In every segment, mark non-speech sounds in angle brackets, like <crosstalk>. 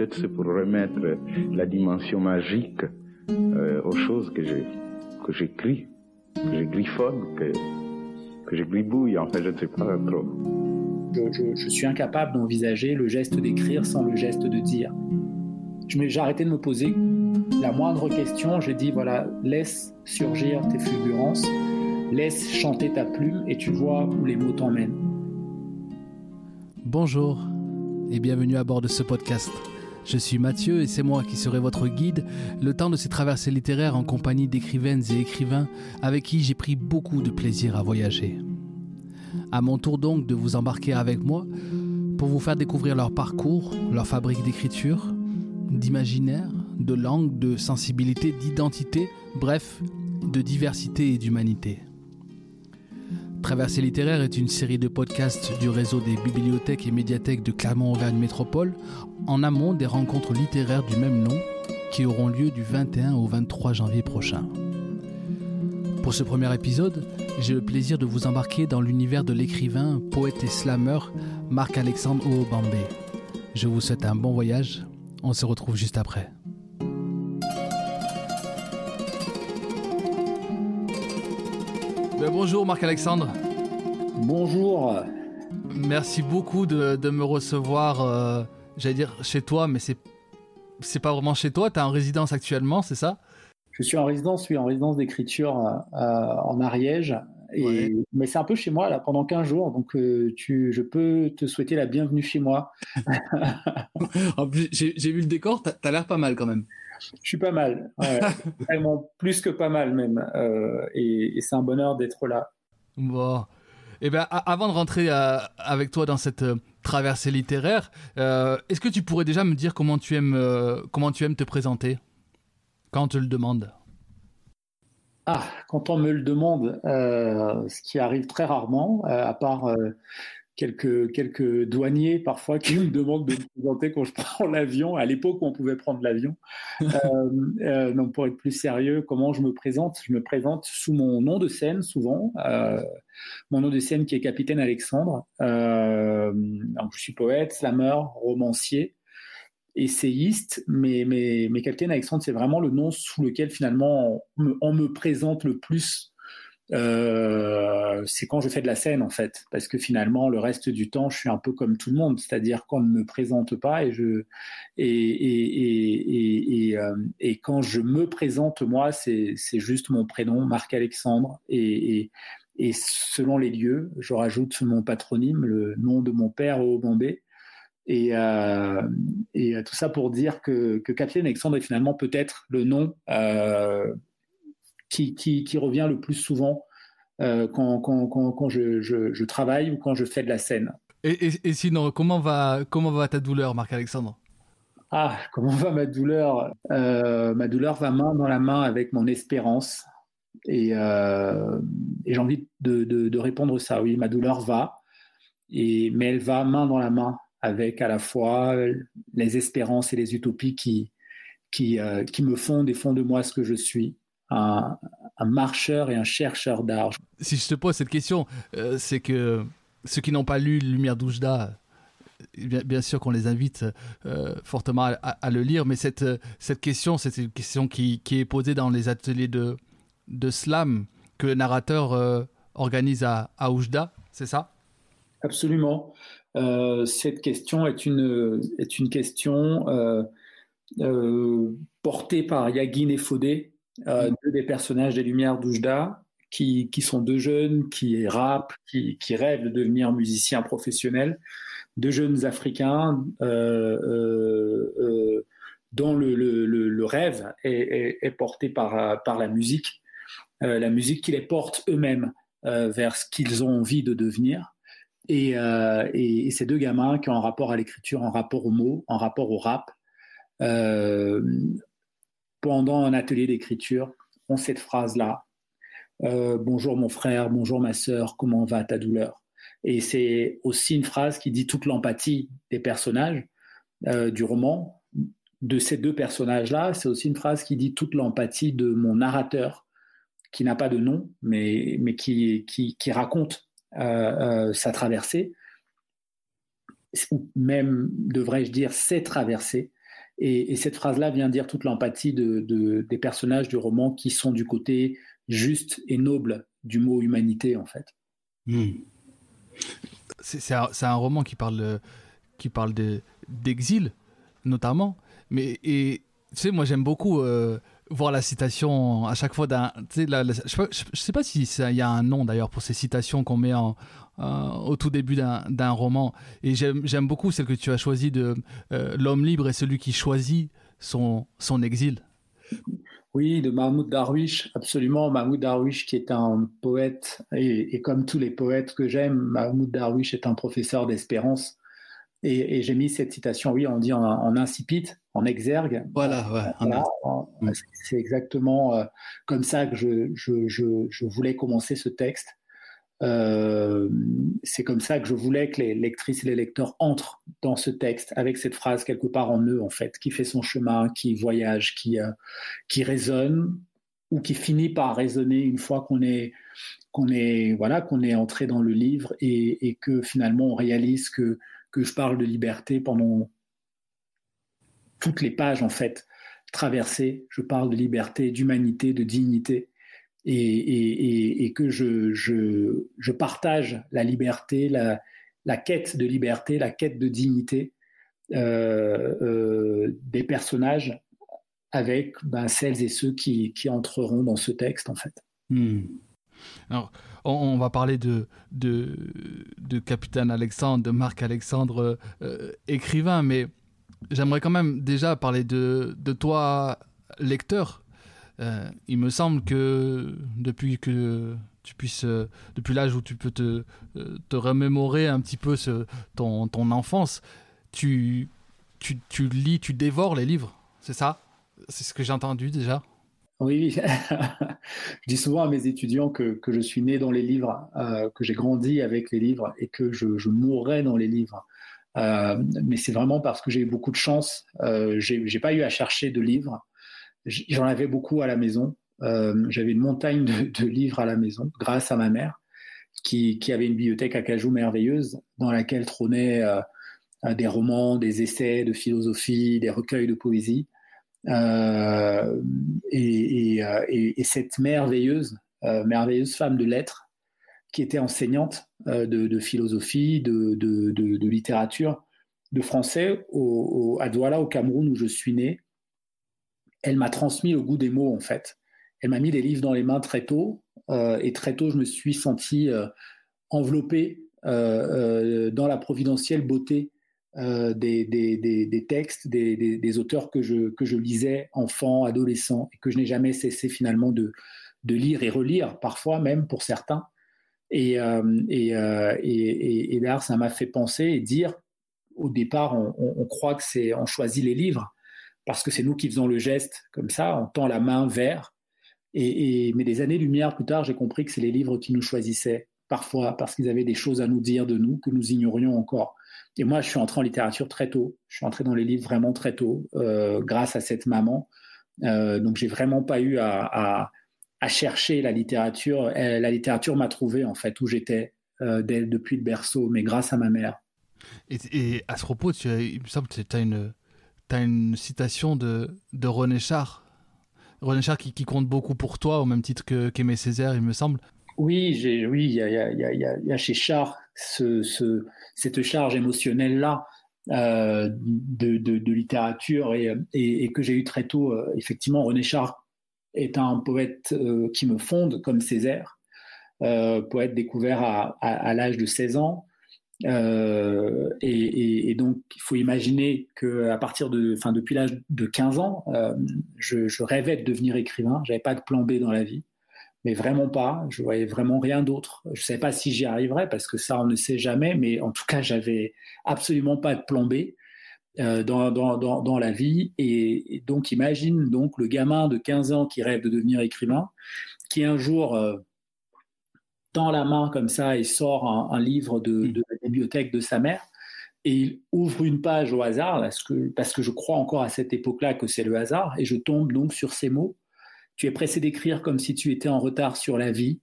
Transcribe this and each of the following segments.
peut-être c'est pour remettre la dimension magique euh, aux choses que j'ai que j'écris, que je griffonne, que, que je gribouille. En fait, je ne sais pas trop. Je, suis incapable d'envisager le geste d'écrire sans le geste de dire. J'ai arrêté de me poser la moindre question. J'ai dit voilà, laisse surgir tes fulgurances, laisse chanter ta plume et tu vois où les mots t'emmènent. Bonjour et bienvenue à bord de ce podcast. Je suis Mathieu et c'est moi qui serai votre guide le temps de ces traversées littéraires en compagnie d'écrivaines et écrivains avec qui j'ai pris beaucoup de plaisir à voyager. À mon tour donc de vous embarquer avec moi pour vous faire découvrir leur parcours, leur fabrique d'écriture, d'imaginaire, de langue, de sensibilité, d'identité, bref, de diversité et d'humanité. Traversée littéraire est une série de podcasts du réseau des bibliothèques et médiathèques de Clermont-Auvergne Métropole, en amont des rencontres littéraires du même nom qui auront lieu du 21 au 23 janvier prochain. Pour ce premier épisode, j'ai le plaisir de vous embarquer dans l'univers de l'écrivain, poète et slammer Marc-Alexandre Oobambé. Je vous souhaite un bon voyage, on se retrouve juste après. Ben, bonjour Marc-Alexandre. Bonjour. Merci beaucoup de, me recevoir, euh, j'allais dire chez toi, mais c'est, c'est pas vraiment chez toi, tu es en résidence actuellement, c'est ça? Je suis en résidence, oui, en résidence d'écriture euh, en Ariège. Mais c'est un peu chez moi là pendant 15 jours, donc euh, tu, je peux te souhaiter la bienvenue chez moi. <laughs> en plus, j'ai, vu le décor, tu as l'air pas mal quand même. Je suis pas mal, <laughs> vraiment plus que pas mal même, euh, et, c'est un bonheur d'être là. Bon. Eh bien, avant de rentrer euh, avec toi dans cette euh, traversée littéraire, est-ce que tu pourrais déjà me dire comment tu aimes, comment tu aimes te présenter quand on te le demande? Ah, quand on me le demande, ce qui arrive très rarement, à part quelques, quelques douaniers parfois qui me demandent de me présenter quand je prends l'avion, à l'époque où on pouvait prendre l'avion. euh, euh, donc pour être plus sérieux, comment je me présente? Je me présente sous mon nom de scène souvent, euh, mon nom de scène qui est Capitaine Alexandre. Euh, donc je suis poète, slammer, romancier essayiste, mais, mais Capitaine Alexandre, c'est vraiment le nom sous lequel finalement on me présente le plus euh, c'est quand je fais de la scène en fait, parce que finalement le reste du temps je suis un peu comme tout le monde, c'est-à-dire qu'on ne me présente pas et je et et et et, euh, quand je me présente moi c'est juste mon prénom Marc Alexandre et, et selon les lieux je rajoute mon patronyme le nom de mon père au Bombay et, euh, et tout ça pour dire que, que Capitaine Alexandre est finalement peut-être le nom qui, qui, qui, revient le plus souvent euh, quand, quand, quand, quand je, je, je, travaille ou quand je fais de la scène. Et, et, et sinon, comment va, comment va ta douleur, Marc-Alexandre Ah, comment va ma douleur? Euh, Ma douleur va main dans la main avec mon espérance. Et, euh, et j'ai envie de, de, de, répondre ça. Oui, ma douleur va, et, mais elle va main dans la main avec à la fois les espérances et les utopies qui, qui, euh, qui me font des fonds de moi ce que je suis un, un marcheur et un chercheur d'art. Si je te pose cette question, euh, c'est que ceux qui n'ont pas lu Lumière d'Oujda, bien, bien, sûr qu'on les invite euh, fortement à, à, le lire, mais cette, cette question, c'est une question qui, qui, est posée dans les ateliers de, de slam que le narrateur euh, organise à, à Oujda, c'est ça? Absolument. Euh, cette question est une, est une question euh, euh, portée par Yagin Fodé, euh, deux des personnages des Lumières d'Oujda, qui, qui sont deux jeunes qui rappent, qui, qui rêvent de devenir musiciens professionnels, deux jeunes Africains euh, euh, dont le, le, le, rêve est, est, est, porté par, par la musique, la musique qui les porte eux-mêmes vers ce qu'ils ont envie de devenir. Et, et, et, ces deux gamins qui ont un rapport à l'écriture, un rapport aux mots, un rapport au rap, euh, pendant un atelier d'écriture, ont cette phrase-là. Euh, bonjour mon frère, bonjour ma sœur, comment va ta douleur? Et c'est aussi une phrase qui dit toute l'empathie des personnages euh, du roman, de ces deux personnages-là. C'est aussi une phrase qui dit toute l'empathie de mon narrateur, qui n'a pas de nom, mais, mais qui, qui, raconte euh sa traversée, ou même, devrais-je dire, ses traversées, Et, cette phrase-là vient dire toute l'empathie de, des personnages du roman qui sont du côté juste et noble du mot humanité, en fait. Hmm. C'est un, roman qui parle, qui parle d'exil, notamment. Mais et, tu sais, moi j'aime beaucoup euh, voir la citation à chaque fois d'un. je, ne sais pas s'il y a un nom d'ailleurs pour ces citations qu'on met en, au tout début d'un roman. Et j'aime beaucoup celle que tu as choisie de euh, L'homme libre est celui qui choisit son, son exil. Oui, de Mahmoud Darwish, absolument. Mahmoud Darwish, qui est un poète, et, comme tous les poètes que j'aime, Mahmoud Darwish est un professeur d'espérance. Et, j'ai mis cette citation, oui, on dit en, incipit, en exergue. Voilà, ouais. C'est exactement euh, comme ça que je, je, je, voulais commencer ce texte. Euh, c'est comme ça que je voulais que les lectrices et les lecteurs entrent dans ce texte avec cette phrase quelque part en eux en fait, qui fait son chemin, qui voyage, qui euh, qui résonne ou qui finit par résonner une fois qu'on est qu'on est voilà qu'on est entré dans le livre et, et, que finalement on réalise que que je parle de liberté pendant toutes les pages en fait traversées. Je parle de liberté, d'humanité, de dignité et, que je, partage la liberté, la, quête de liberté, la quête de dignité euh, euh, des personnages avec ben, celles et ceux qui, qui, entreront dans ce texte en fait. Hmm. Alors, on, va parler de, de, de, Capitaine Alexandre, de Marc Alexandre, euh, écrivain, mais j'aimerais quand même déjà parler de, de toi, lecteur. Euh, il me semble que depuis que tu puisses, euh, depuis l'âge où tu peux te, euh, te remémorer un petit peu ton, ton enfance, tu, tu, tu lis, tu dévores les livres, c'est ça? C'est ce que j'ai entendu déjà oui, <laughs> je dis souvent à mes étudiants que, je suis né dans les livres, que j'ai grandi avec les livres et que je, je mourrai dans les livres. mais c'est vraiment parce que j'ai eu beaucoup de chance. Euh, j'ai pas eu à chercher de livres. J'en avais beaucoup à la maison. Euh, J'avais une montagne de, livres à la maison, grâce à ma mère, qui, avait une bibliothèque à cajou merveilleuse, dans laquelle trônaient euh, euh, des romans, des essais de philosophie, des recueils de poésie. Euh, euh, et, et, cette merveilleuse, euh, merveilleuse femme de lettres, qui était enseignante de, philosophie, de, littérature, de français à Douala, au Cameroun, où je suis né, elle m'a transmis le goût des mots, en fait. Elle m'a mis des livres dans les mains très tôt, et très tôt, je me suis senti enveloppé dans la providentielle beauté des, des, textes, des, auteurs que je, que je lisais enfant, adolescent, et que je n'ai jamais cessé finalement de, lire et relire, parfois même pour certains. Et, et, là, ça m'a fait penser et dire, au départ, on, on croit que c'est, on choisit les livres, parce que c'est nous qui faisons le geste comme ça, on tend la main vers. Et, mais des années-lumière plus tard, j'ai compris que c'est les livres qui nous choisissaient, parfois parce qu'ils avaient des choses à nous dire de nous que nous ignorions encore. Et moi, je suis entré en littérature très tôt. Je suis entré dans les livres vraiment très tôt, euh, grâce à cette maman. Euh, donc, j'ai vraiment pas eu à, chercher la littérature. la littérature m'a trouvé en fait où j'étais euh, depuis le berceau, mais grâce à ma mère. Et, à ce propos, tu il me semble que tu as une as citation de, de René Char. René Char qui, qui, compte beaucoup pour toi, au même titre qu'Aimé Césaire, il me semble. Oui, oui, il y a, y, a, y a, chez Char ce, ce, cette charge émotionnelle-là euh, de, littérature et, que j'ai eu très tôt. Euh, effectivement, René Char est un poète euh, qui me fonde comme Césaire, poète découvert à, l'âge de 16 ans. Et, donc, il faut imaginer que partir de, enfin, depuis l'âge de 15 ans, je, je, rêvais de devenir écrivain. J'avais pas de plan B dans la vie, mais vraiment pas. Je voyais vraiment rien d'autre. Je savais pas si j'y arriverais parce que ça, on ne sait jamais. Mais en tout cas, j'avais absolument pas de plan B. Euh, dans, dans, dans, dans, la vie et, et, donc imagine donc le gamin de 15 ans qui rêve de devenir écrivain qui un jour euh, tend la main comme ça et sort un, un livre de, mm. de, la bibliothèque de sa mère et il ouvre une page au hasard parce que, parce que je crois encore à cette époque-là que c'est le hasard et je tombe donc sur ces mots. Tu es pressé d'écrire comme si tu étais en retard sur la vie.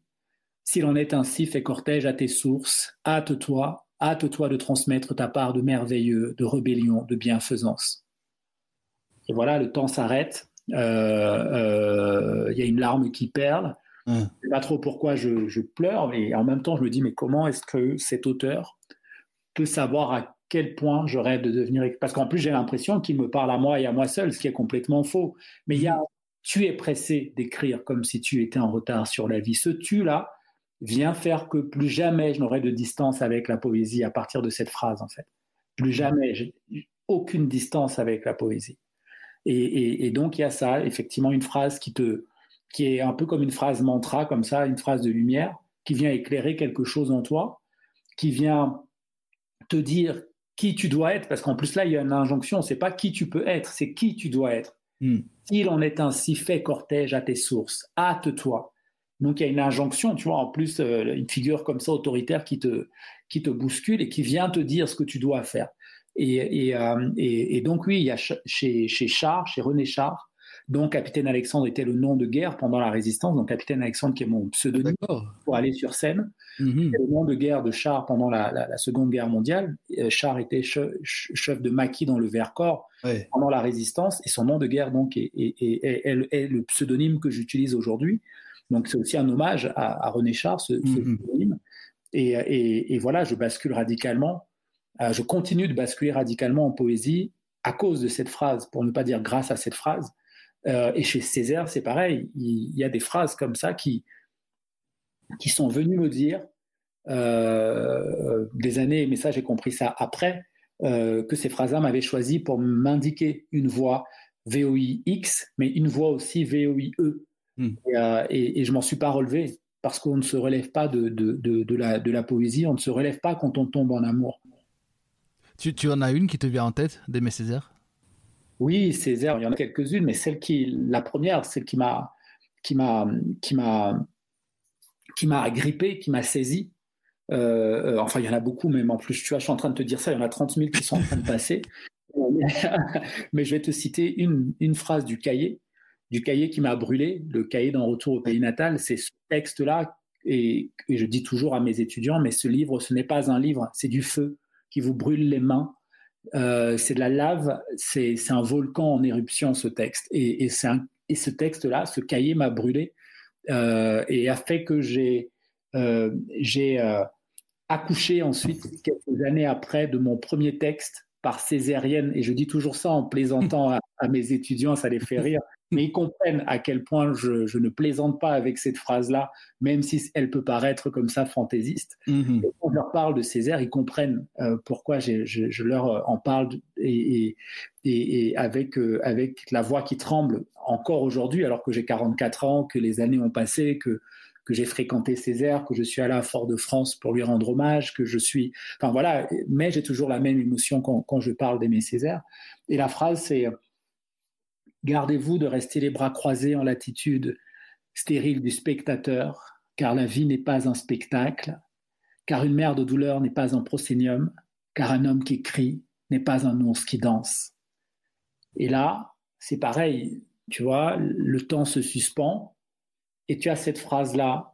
S'il en est ainsi, fais cortège à tes sources, hâte-toi, hâte-toi de transmettre ta part de merveilleux, de rébellion, de bienfaisance. et voilà, le temps s'arrête. Il y a une larme qui perle. Je ne sais pas trop pourquoi je, je, pleure, mais en même temps, je me dis, mais comment est-ce que cet auteur peut savoir à quel point je rêve de devenir. Parce qu'en plus, j'ai l'impression qu'il me parle à moi et à moi seul, ce qui est complètement faux. Mais il y a, tu es pressé d'écrire comme si tu étais en retard sur la vie. Ce tu-là vient faire que plus jamais je n'aurai de distance avec la poésie à partir de cette phrase, en fait. Plus jamais, j'ai aucune distance avec la poésie. Et, et, donc, il y a ça, effectivement, une phrase qui te, qui est un peu comme une phrase mantra, comme ça, une phrase de lumière, qui vient éclairer quelque chose en toi, qui vient te dire qui tu dois être, parce qu'en plus là, il y a une injonction, c'est pas qui tu peux être, c'est qui tu dois être. Hmm. S'il en est ainsi, fais cortège à tes sources, hâte-toi. Donc il y a une injonction, tu vois, en plus, euh, une figure comme ça autoritaire qui te, qui te bouscule et qui vient te dire ce que tu dois faire. Et, et, euh, et donc oui, il y a chez, chez Char, chez René Char, dont Capitaine Alexandre était le nom de guerre pendant la résistance. Donc Capitaine Alexandre qui est mon pseudonyme pour aller sur scène. Mhm. le nom de guerre de Char pendant la, Seconde Guerre mondiale. Euh, Char était chef, de maquis dans le Vercors pendant la résistance et son nom de guerre donc est, le pseudonyme que j'utilise aujourd'hui. Donc c'est aussi un hommage à, René Char, ce, mhm. pseudonyme. Et, voilà, je bascule radicalement. Euh, je continue de basculer radicalement en poésie à cause de cette phrase, pour ne pas dire grâce à cette phrase. Euh, et chez Césaire, c'est pareil. Il, y a des phrases comme ça qui, qui sont venues me dire euh, des années, mais ça j'ai compris ça après, euh, que ces phrases-là m'avaient choisi pour m'indiquer une voix VOIX, mais une voix aussi VOIE. Hmm. Et, et, je m'en suis pas relevé parce qu'on ne se relève pas de, de, de, la, de la poésie, on ne se relève pas quand on tombe en amour. Tu, tu en as une qui te vient en tête d'Aimé Césaire? Oui, Césaire, il y en a quelques-unes, mais celle qui, la première, celle qui m'a, qui m'a, qui m'a, qui m'a agrippé, qui m'a saisi. Euh, euh, enfin, il y en a beaucoup, même en plus, tu vois, je suis en train de te dire ça, il y en a 30 000 qui sont en train de passer. <laughs> mais je vais te citer une, phrase du cahier, du cahier qui m'a brûlé, le cahier d'un retour au pays natal. C'est ce texte-là, et je dis toujours à mes étudiants, mais ce livre, ce n'est pas un livre, c'est du feu qui vous brûle les mains, euh, c'est de la lave, c'est un volcan en éruption ce texte. Et, ce texte-là, ce cahier m'a brûlé euh, et a fait que j'ai euh, accouché ensuite, quelques années après, de mon premier texte par césarienne. Et je dis toujours ça en plaisantant à mes étudiants, ça les fait rire <laughs> mais ils comprennent à quel point je, ne plaisante pas avec cette phrase-là, même si elle peut paraître comme ça fantaisiste. Mm-hmm. quand je leur parle de Césaire, ils comprennent euh, pourquoi je, leur euh, en parle et, avec, euh, avec la voix qui tremble encore aujourd'hui, alors que j'ai 44 ans, que les années ont passé, que, que j'ai fréquenté Césaire, que je suis allé à Fort-de-France pour lui rendre hommage, que je suis... Enfin voilà, mais j'ai toujours la même émotion quand, je parle d'aimer Césaire. Et la phrase, c'est Gardez-vous de rester les bras croisés en l'attitude stérile du spectateur, car la vie n'est pas un spectacle, car une mère de douleur n'est pas un prosénium, car un homme qui crie n'est pas un ours qui danse. Et là, c'est pareil, tu vois, le temps se suspend, et tu as cette phrase-là,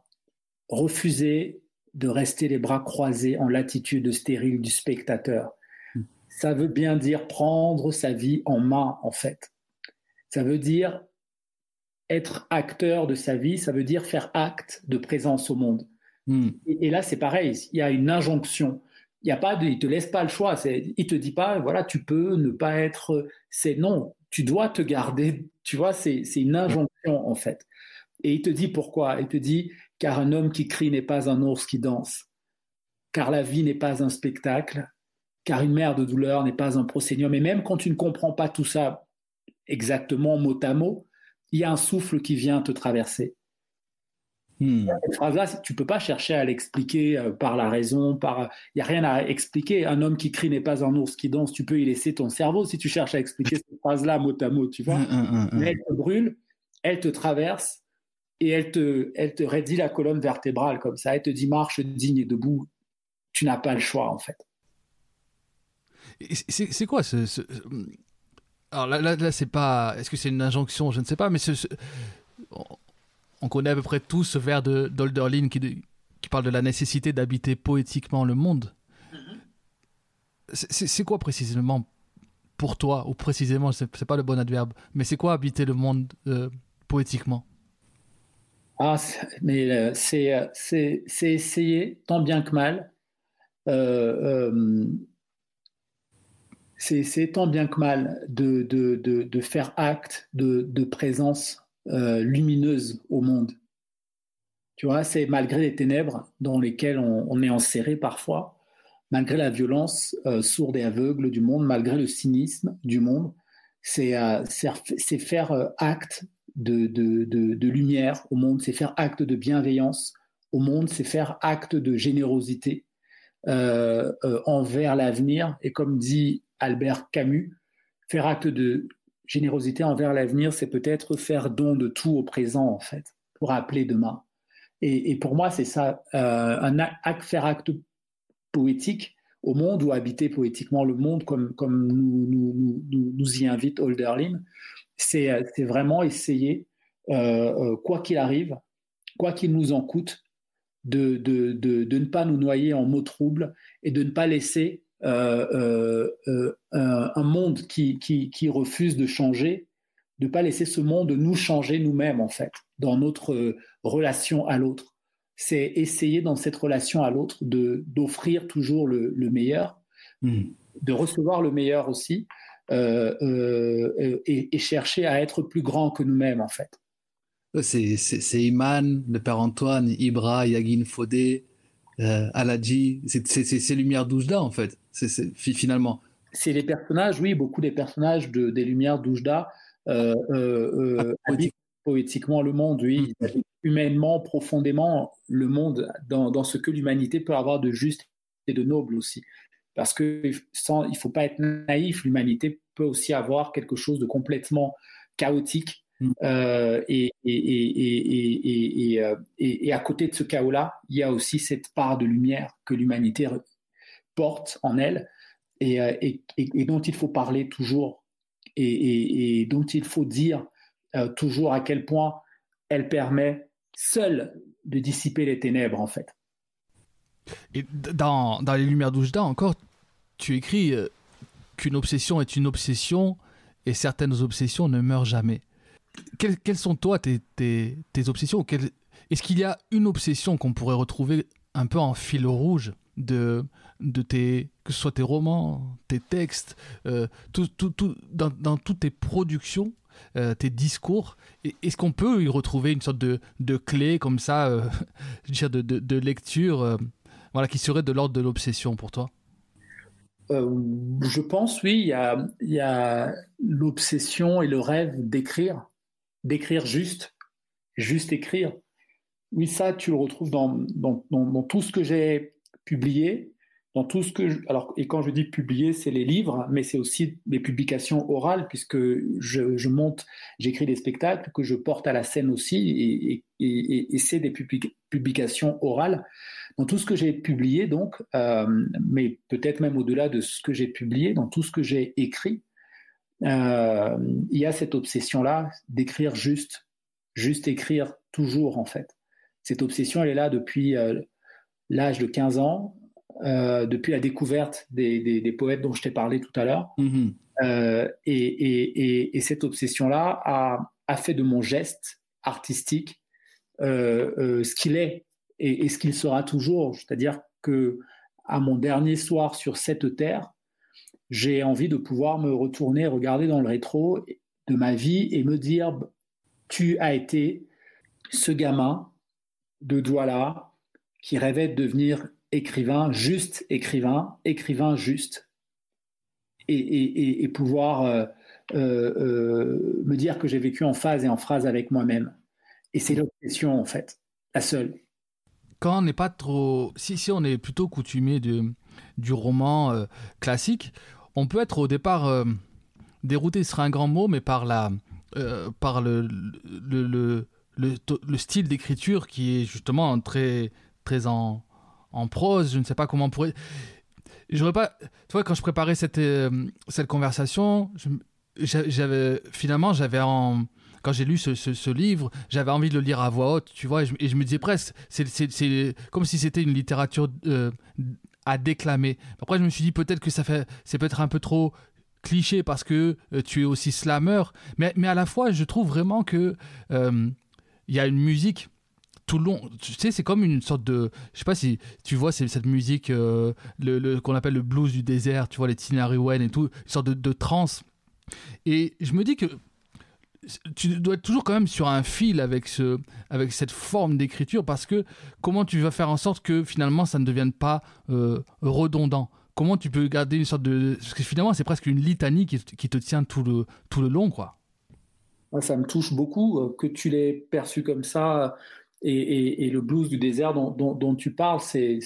refuser de rester les bras croisés en l'attitude stérile du spectateur. Hmm. Ça veut bien dire prendre sa vie en main, en fait. Ça veut dire être acteur de sa vie, ça veut dire faire acte de présence au monde. Hmm. Et, là, c'est pareil, il y a une injonction. Il y a pas de, il te laisse pas le choix. Il te dit pas, voilà, tu peux ne pas être. C'est non, tu dois te garder. Tu vois, c'est une injonction en fait. Et il te dit pourquoi? Il te dit car un homme qui crie n'est pas un ours qui danse, car la vie n'est pas un spectacle, car une mère de douleur n'est pas un procédium. Et même quand tu ne comprends pas tout ça, exactement mot à mot, il y a un souffle qui vient te traverser. Hmm. Cette phrase-là, tu peux pas chercher à l'expliquer euh, par la raison, par il y a rien à expliquer. Un homme qui crie n'est pas un ours qui danse. Tu peux y laisser ton cerveau si tu cherches à expliquer cette phrase-là mot à mot, tu vois. Hmm, hmm, Mais elle te brûle, elle te traverse et elle te, elle te la colonne vertébrale comme ça. Elle te dit marche digne et debout. Tu n'as pas le choix en fait. C'est quoi ce, alors là, là, c'est pas. Est-ce que c'est une injonction? Je ne sais pas, mais on connaît à peu près tous ce vers de d'Olderlin qui, qui parle de la nécessité d'habiter poétiquement le monde. Mm-hmm. C'est quoi précisément pour toi, ou précisément, c'est pas le bon adverbe, mais c'est quoi habiter le monde poétiquement? Ah, mais c'est essayer, tant bien que mal, c'est tant bien que mal de, de, de, faire acte de, présence euh, lumineuse au monde. Tu vois, c'est malgré les ténèbres dans lesquelles on, est enserré parfois, malgré la violence euh, sourde et aveugle du monde, malgré le cynisme du monde, c'est euh, faire acte de, de, lumière au monde, c'est faire acte de bienveillance au monde, c'est faire acte de générosité envers l'avenir. Et comme dit Albert Camus. Faire acte de générosité envers l'avenir, c'est peut-être faire don de tout au présent, en fait, pour appeler demain. Et, pour moi, c'est ça, euh, un acte, faire acte poétique au monde ou habiter poétiquement le monde comme, comme nous, nous, y invite Holderlin, c'est vraiment essayer, euh, euh, quoi qu'il arrive, quoi qu'il nous en coûte, de, de, de, ne pas nous noyer en mots troubles et de ne pas laisser euh, euh, euh, un monde qui, qui, refuse de changer, de ne pas laisser ce monde nous changer nous-mêmes, en fait, dans notre relation à l'autre. C'est essayer dans cette relation à l'autre d'offrir toujours le, meilleur, hmm. de recevoir le meilleur aussi, et, chercher à être plus grand que nous-mêmes, en fait. C'est Iman, le père Antoine, Ibra, Yagin Fodé, euh, Aladji, c'est Lumières d'Oujda en fait, c'est finalement. C'est les personnages, oui, beaucoup des personnages de, des Lumières d'Oujda euh, euh, ah, poétiquement le monde, oui, mm. humainement, profondément le monde dans, dans ce que l'humanité peut avoir de juste et de noble aussi. Parce que sans, il faut pas être naïf, l'humanité peut aussi avoir quelque chose de complètement chaotique Mm. Euh, et, et, euh, et, et, à côté de ce chaos-là, il y a aussi cette part de lumière que l'humanité porte en elle euh, et, dont il faut parler toujours et, dont il faut dire toujours à quel point elle permet seule de dissiper les ténèbres, en fait. Et dans, dans Les Lumières d'Oujda, encore, tu écris qu'une obsession est une obsession et certaines obsessions ne meurent jamais. Quelles, sont toi tes, tes, obsessions Est-ce qu'il y a une obsession qu'on pourrait retrouver un peu en fil rouge de, de tes, que ce soit tes romans, tes textes, euh, tout, tout, tout, dans, dans, toutes tes productions, euh, tes discours? Est-ce qu'on peut y retrouver une sorte de, de clé comme ça, euh, <laughs> de, de, de, lecture, voilà, qui serait de l'ordre de l'obsession pour toi? Je pense, oui, il y a, l'obsession et le rêve d'écrire d'écrire juste, juste écrire. Oui, ça, tu le retrouves dans, tout ce que j'ai publié, dans tout ce que alors et quand je dis publier, c'est les livres, mais c'est aussi mes publications orales puisque je, monte, j'écris des spectacles que je porte à la scène aussi et, c'est des publications orales. Dans tout ce que j'ai publié donc, euh, mais peut-être même au-delà de ce que j'ai publié, dans tout ce que j'ai écrit, euh, il y a cette obsession-là d'écrire juste, juste écrire toujours en fait. Cette obsession, elle est là depuis euh, l'âge de 15 ans, depuis la découverte des, poètes dont je t'ai parlé tout à l'heure. Mm-hmm. et, cette obsession-là a, a, fait de mon geste artistique ce qu'il est et, ce qu'il sera toujours. C'est-à-dire que à mon dernier soir sur cette terre, j'ai envie de pouvoir me retourner, regarder dans le rétro de ma vie et me dire, tu as été ce gamin de Douala qui rêvait de devenir écrivain, juste écrivain, écrivain juste, et, pouvoir euh, euh, euh, me dire que j'ai vécu en phase et en phrase avec moi-même. Et c'est l'obsession, en fait, la seule. Quand on n'est pas trop... Si, si on est plutôt coutumier de, du roman classique, on peut être au départ euh, dérouté, ce serait un grand mot, mais par, la, euh, par le, le, le, style d'écriture qui est justement très, très en, en prose. Je ne sais pas comment on pourrait. J'aurais pas. Tu vois, quand je préparais cette, euh, cette conversation, j'avais finalement, j'avais en quand j'ai lu ce, ce, livre, j'avais envie de le lire à voix haute, tu vois, et je, me disais presque, c'est comme si c'était une littérature à déclamer. Après, je me suis dit peut-être que ça fait, c'est peut-être un peu trop cliché parce que tu es aussi slammer, mais, mais à la fois, je trouve vraiment que il y a une musique tout le long. Tu sais, c'est comme une sorte de. Je sais pas si tu vois cette musique le, le qu'on appelle le blues du désert, tu vois, les Tinariwen et tout, une sorte de, de trance. Et je me dis que tu dois être toujours quand même sur un fil avec, ce, avec cette forme d'écriture parce que comment tu vas faire en sorte que finalement ça ne devienne pas euh, redondant? Comment tu peux garder une sorte de... Parce que finalement c'est presque une litanie qui, te tient tout le, tout le long. quoi. Ça me touche beaucoup euh, que tu l'aies perçu comme ça. Et, et, le blues du désert dont, dont, dont tu parles, c'est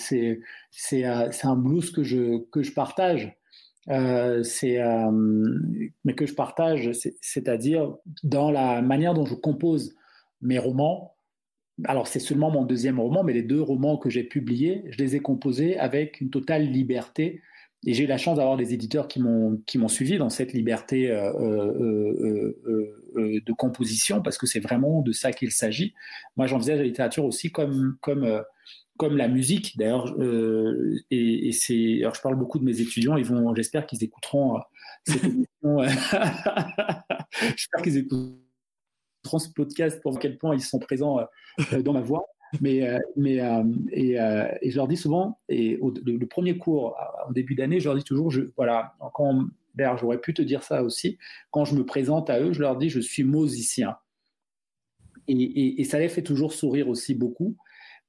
euh, un blues que je, que je partage. Euh, euh, mais que je partage, c'est-à-dire dans la manière dont je compose mes romans. Alors c'est seulement mon deuxième roman, mais les deux romans que j'ai publiés, je les ai composés avec une totale liberté. Et j'ai eu la chance d'avoir des éditeurs qui m'ont qui m'ont suivi dans cette liberté euh, de composition, parce que c'est vraiment de ça qu'il s'agit. Moi, j'envisage la littérature aussi comme comme comme la musique d'ailleurs euh, et, c'est alors je parle beaucoup de mes étudiants ils vont j'espère qu'ils écouteront euh, cette émission. Euh, <laughs> <laughs> j'espère qu'ils écouteront ce podcast pour quel point ils sont présents dans ma voix. Mais mais et, et, je leur dis souvent et le, premier cours au début d'année je leur dis toujours je voilà quand j'aurais pu te dire ça aussi quand je me présente à eux je leur dis je suis musicien. Et, et ça les fait toujours sourire aussi beaucoup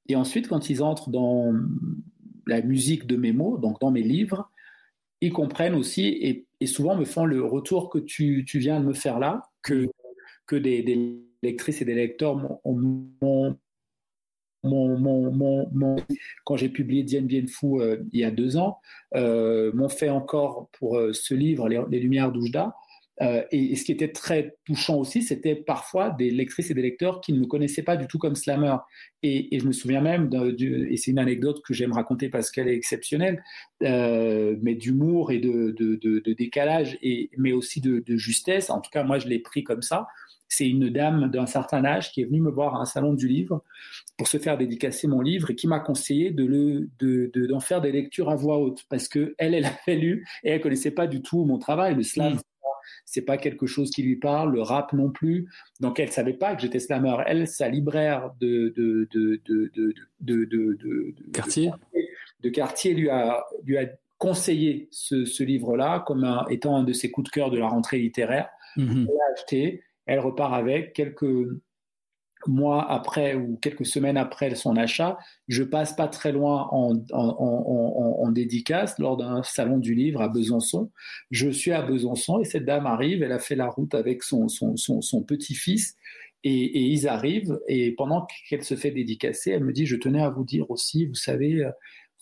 et ensuite, quand ils entrent dans la musique de mes mots, donc dans mes livres, ils comprennent aussi et, souvent me font le retour que tu, viens de me faire là, que, des, lectrices et des lecteurs quand j'ai publié Dien Bien euh, il y a deux ans, euh, m'ont fait encore pour euh, ce livre, Les, Les Lumières d'Oujda, euh, et, ce qui était très touchant aussi, c'était parfois des lectrices et des lecteurs qui ne me connaissaient pas du tout comme slammer. Et, je me souviens même, et c'est une anecdote que j'aime raconter parce qu'elle est exceptionnelle, euh, mais d'humour et de, de, décalage, mais aussi de, justesse. En tout cas, moi, je l'ai pris comme ça. C'est une dame d'un certain âge qui est venue me voir à un salon du livre pour se faire dédicacer mon livre et qui m'a conseillé de d'en faire des lectures à voix haute parce que elle, elle avait lu et elle connaissait pas du tout mon travail, le slam. Mm c'est pas quelque chose qui lui parle, le rap non plus. Donc elle savait pas que j'étais slammer. Elle, sa libraire de de de de de de, de quartier de quartier lui a lui a conseillé ce, ce livre-là comme un, étant un de ses coups de cœur de la rentrée littéraire. Mm-hmm. Elle l'a acheté, elle repart avec quelques mois après ou quelques semaines après son achat, je passe pas très loin en, dédicace lors d'un salon du livre à Besançon. Je suis à Besançon et cette dame arrive, elle a fait la route avec son, petit-fils et, ils arrivent et pendant qu'elle se fait dédicacer, elle me dit, je tenais à vous dire aussi, vous savez, euh,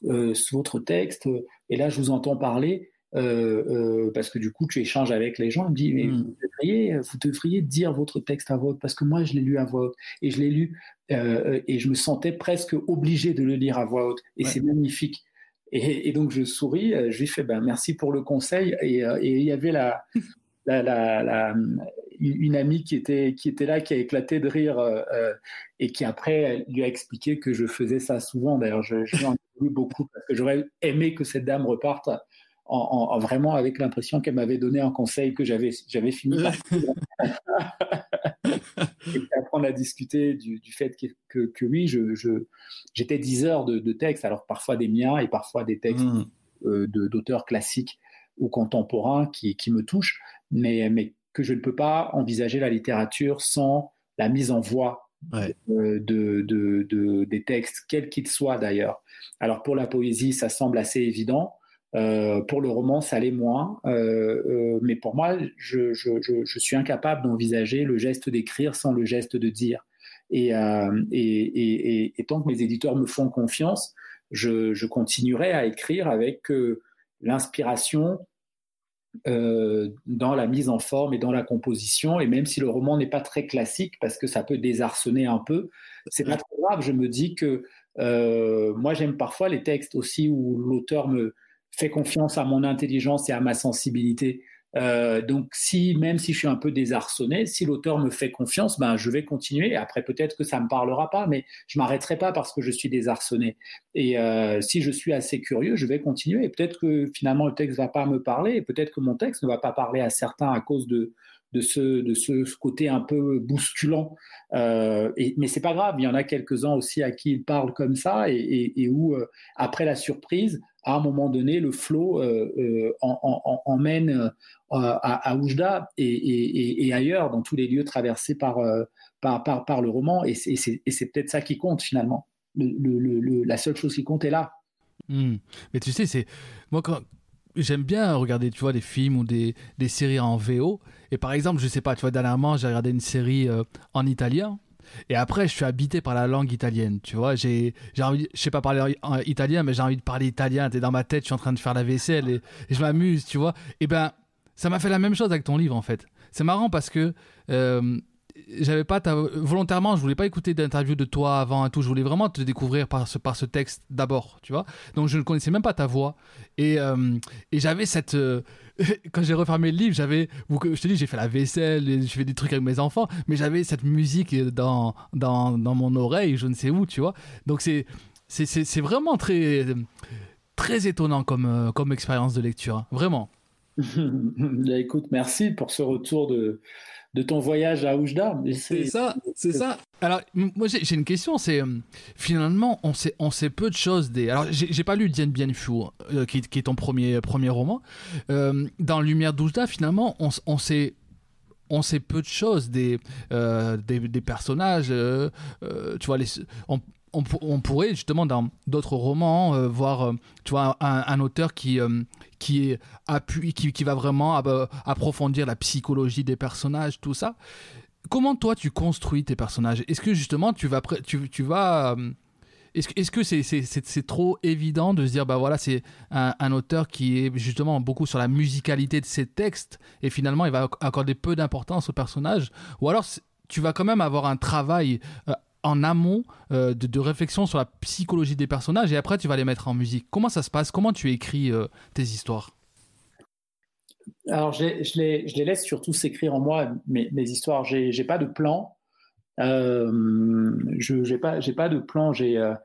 euh votre texte, et là je vous entends parler, euh, euh, parce que du coup, tu échanges avec les gens. Il me dit, mais hmm. vous, devriez, vous devriez dire votre texte à voix parce que moi, je l'ai lu à voix haute. Et je l'ai lu, euh, et je me sentais presque obligé de le lire à voix haute. Et c'est magnifique. Et, donc, je souris, je lui fais, ben, merci pour le conseil. Et, il y avait la, <laughs> la, la, une amie qui était, qui était là, qui a éclaté de rire, et qui après lui a expliqué que je faisais ça souvent. D'ailleurs, je, je ai beaucoup parce que j'aurais aimé que cette dame reparte en, vraiment avec l'impression qu'elle m'avait donné un conseil que j'avais j'avais fini par <laughs> et après on a discuté du, fait que, que, oui je, j'étais 10 heures de, de textes alors parfois des miens et parfois des textes euh, d'auteurs classiques ou contemporains qui, qui me touchent mais mais que je ne peux pas envisager la littérature sans la mise en voix de, de, de, des textes, quels qu'ils soient d'ailleurs. Alors pour la poésie, ça semble assez évident. Euh, pour le roman, ça l'est moins. Euh, euh, mais pour moi, je, je, je, suis incapable d'envisager le geste d'écrire sans le geste de dire. Et, et, et, et, tant que mes éditeurs me font confiance, je, continuerai à écrire avec l'inspiration dans la mise en forme et dans la composition. Et même si le roman n'est pas très classique, parce que ça peut désarçonner un peu, c'est pas trop grave. Je me dis que moi, j'aime parfois les textes aussi où l'auteur me, fais confiance à mon intelligence et à ma sensibilité. Euh, donc, si même si je suis un peu désarçonné, si l'auteur me fait confiance, ben je vais continuer. Après, peut-être que ça me parlera pas, mais je m'arrêterai pas parce que je suis désarçonné. Et euh, si je suis assez curieux, je vais continuer. Et peut-être que finalement le texte va pas me parler, peut-être que mon texte ne va pas parler à certains à cause de de ce, de ce côté un peu bousculant. Euh, et, mais c'est pas grave, il y en a quelques-uns aussi à qui il parle comme ça et, où, euh, après la surprise, à un moment donné, le flot euh, euh emmène à, Oujda et, ailleurs, dans tous les lieux traversés par, par, par, par le roman. Et c'est peut-être ça qui compte finalement. Le, le, la seule chose qui compte est là. Hmm. Mais tu sais, c'est moi quand, j'aime bien regarder, tu vois, des films ou des, des, séries en VO. Et par exemple, je sais pas, tu vois, dernièrement, j'ai regardé une série euh, en italien. Et après, je suis habité par la langue italienne, tu vois. J'ai, j'ai envie, je sais pas parler italien, mais j'ai envie de parler italien. T'es dans ma tête, je suis en train de faire la vaisselle et, je m'amuse, tu vois. Et ben, ça m'a fait la même chose avec ton livre, en fait. C'est marrant parce que euh, j'avais pas ta... volontairement je voulais pas écouter d'interview de toi avant et tout. Je voulais vraiment te découvrir par ce par ce texte d'abord tu vois. Donc je ne connaissais même pas ta voix. Et, euh, et j'avais cette euh, <laughs> quand j'ai refermé le livre j'avais je te dis j'ai fait la vaisselle je fais des trucs avec mes enfants mais j'avais cette musique dans, dans dans mon oreille je ne sais où tu vois. Donc c'est c'est vraiment très très étonnant comme euh, comme expérience de lecture hein. vraiment. <laughs> Écoute merci pour ce retour de de ton voyage à Oujda. C'est ça, c'est ça. Alors, moi, j'ai une question. C'est euh, finalement, on sait, on sait peu de choses des. Alors, j'ai pas lu Dien Bien Phu, euh, qui, qui, est ton premier, premier roman. Euh, dans Lumière d'Oujda, finalement, on, on sait on sait peu de choses des, des, des, personnages. tu vois, les, on, on, pourrait justement dans d'autres romans euh, voir euh, tu vois un, auteur qui euh, qui est qui, va vraiment approfondir la psychologie des personnages tout ça. Comment toi tu construis tes personnages? Est-ce que justement tu vas tu, vas est-ce que c'est c'est trop évident de se dire bah voilà c'est un, un, auteur qui est justement beaucoup sur la musicalité de ses textes et finalement il va accorder peu d'importance aux personnages ou alors tu vas quand même avoir un travail en amont euh, de, réflexion sur la psychologie des personnages et après tu vas les mettre en musique. Comment ça se passe? Comment tu écris euh, tes histoires? Alors je les, laisse surtout s'écrire en moi, mes, histoires. J'ai pas de plan. Euh, je n'ai pas, de plan. J'en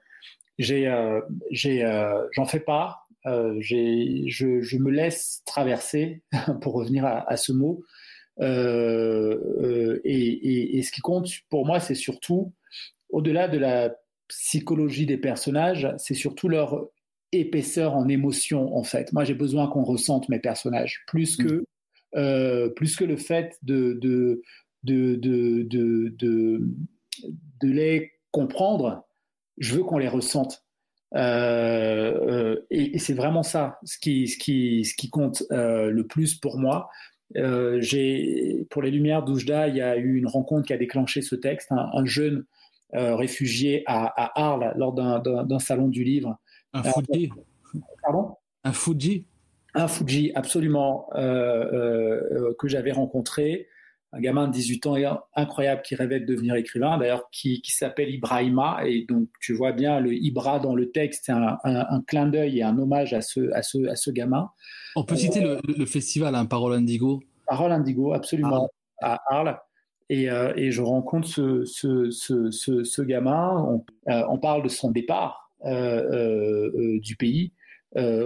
fais pas. je, me laisse traverser, <laughs> pour revenir à ce mot. Et, et, et, ce qui compte pour moi, c'est surtout au-delà de la psychologie des personnages, c'est surtout leur épaisseur en émotion, en fait. Moi, j'ai besoin qu'on ressente mes personnages, plus que, mm. euh, plus que le fait de, de, de, de, de, les comprendre. Je veux qu'on les ressente. Euh, euh, et, c'est vraiment ça ce qui, ce qui, ce qui compte le plus pour moi. J'ai, pour les Lumières d'Oujda, il y a eu une rencontre qui a déclenché ce texte. un jeune euh, réfugié à, Arles lors d'un salon du livre. Un Fuji euh, Pardon? Un Fuji Un Fuji, absolument, euh, que j'avais rencontré. Un gamin de 18 ans incroyable qui rêvait de devenir écrivain, d'ailleurs, qui, s'appelle Ibrahima. Et donc, tu vois bien le Ibra dans le texte, c'est un, clin d'œil et un hommage à ce, à ce, à ce gamin. On peut citer le, festival, hein, Parole Indigo. Parole Indigo, absolument, ah. à Arles. Euh, et, je rencontre ce, ce, gamin, on, on, parle de son départ euh, euh, du pays, on,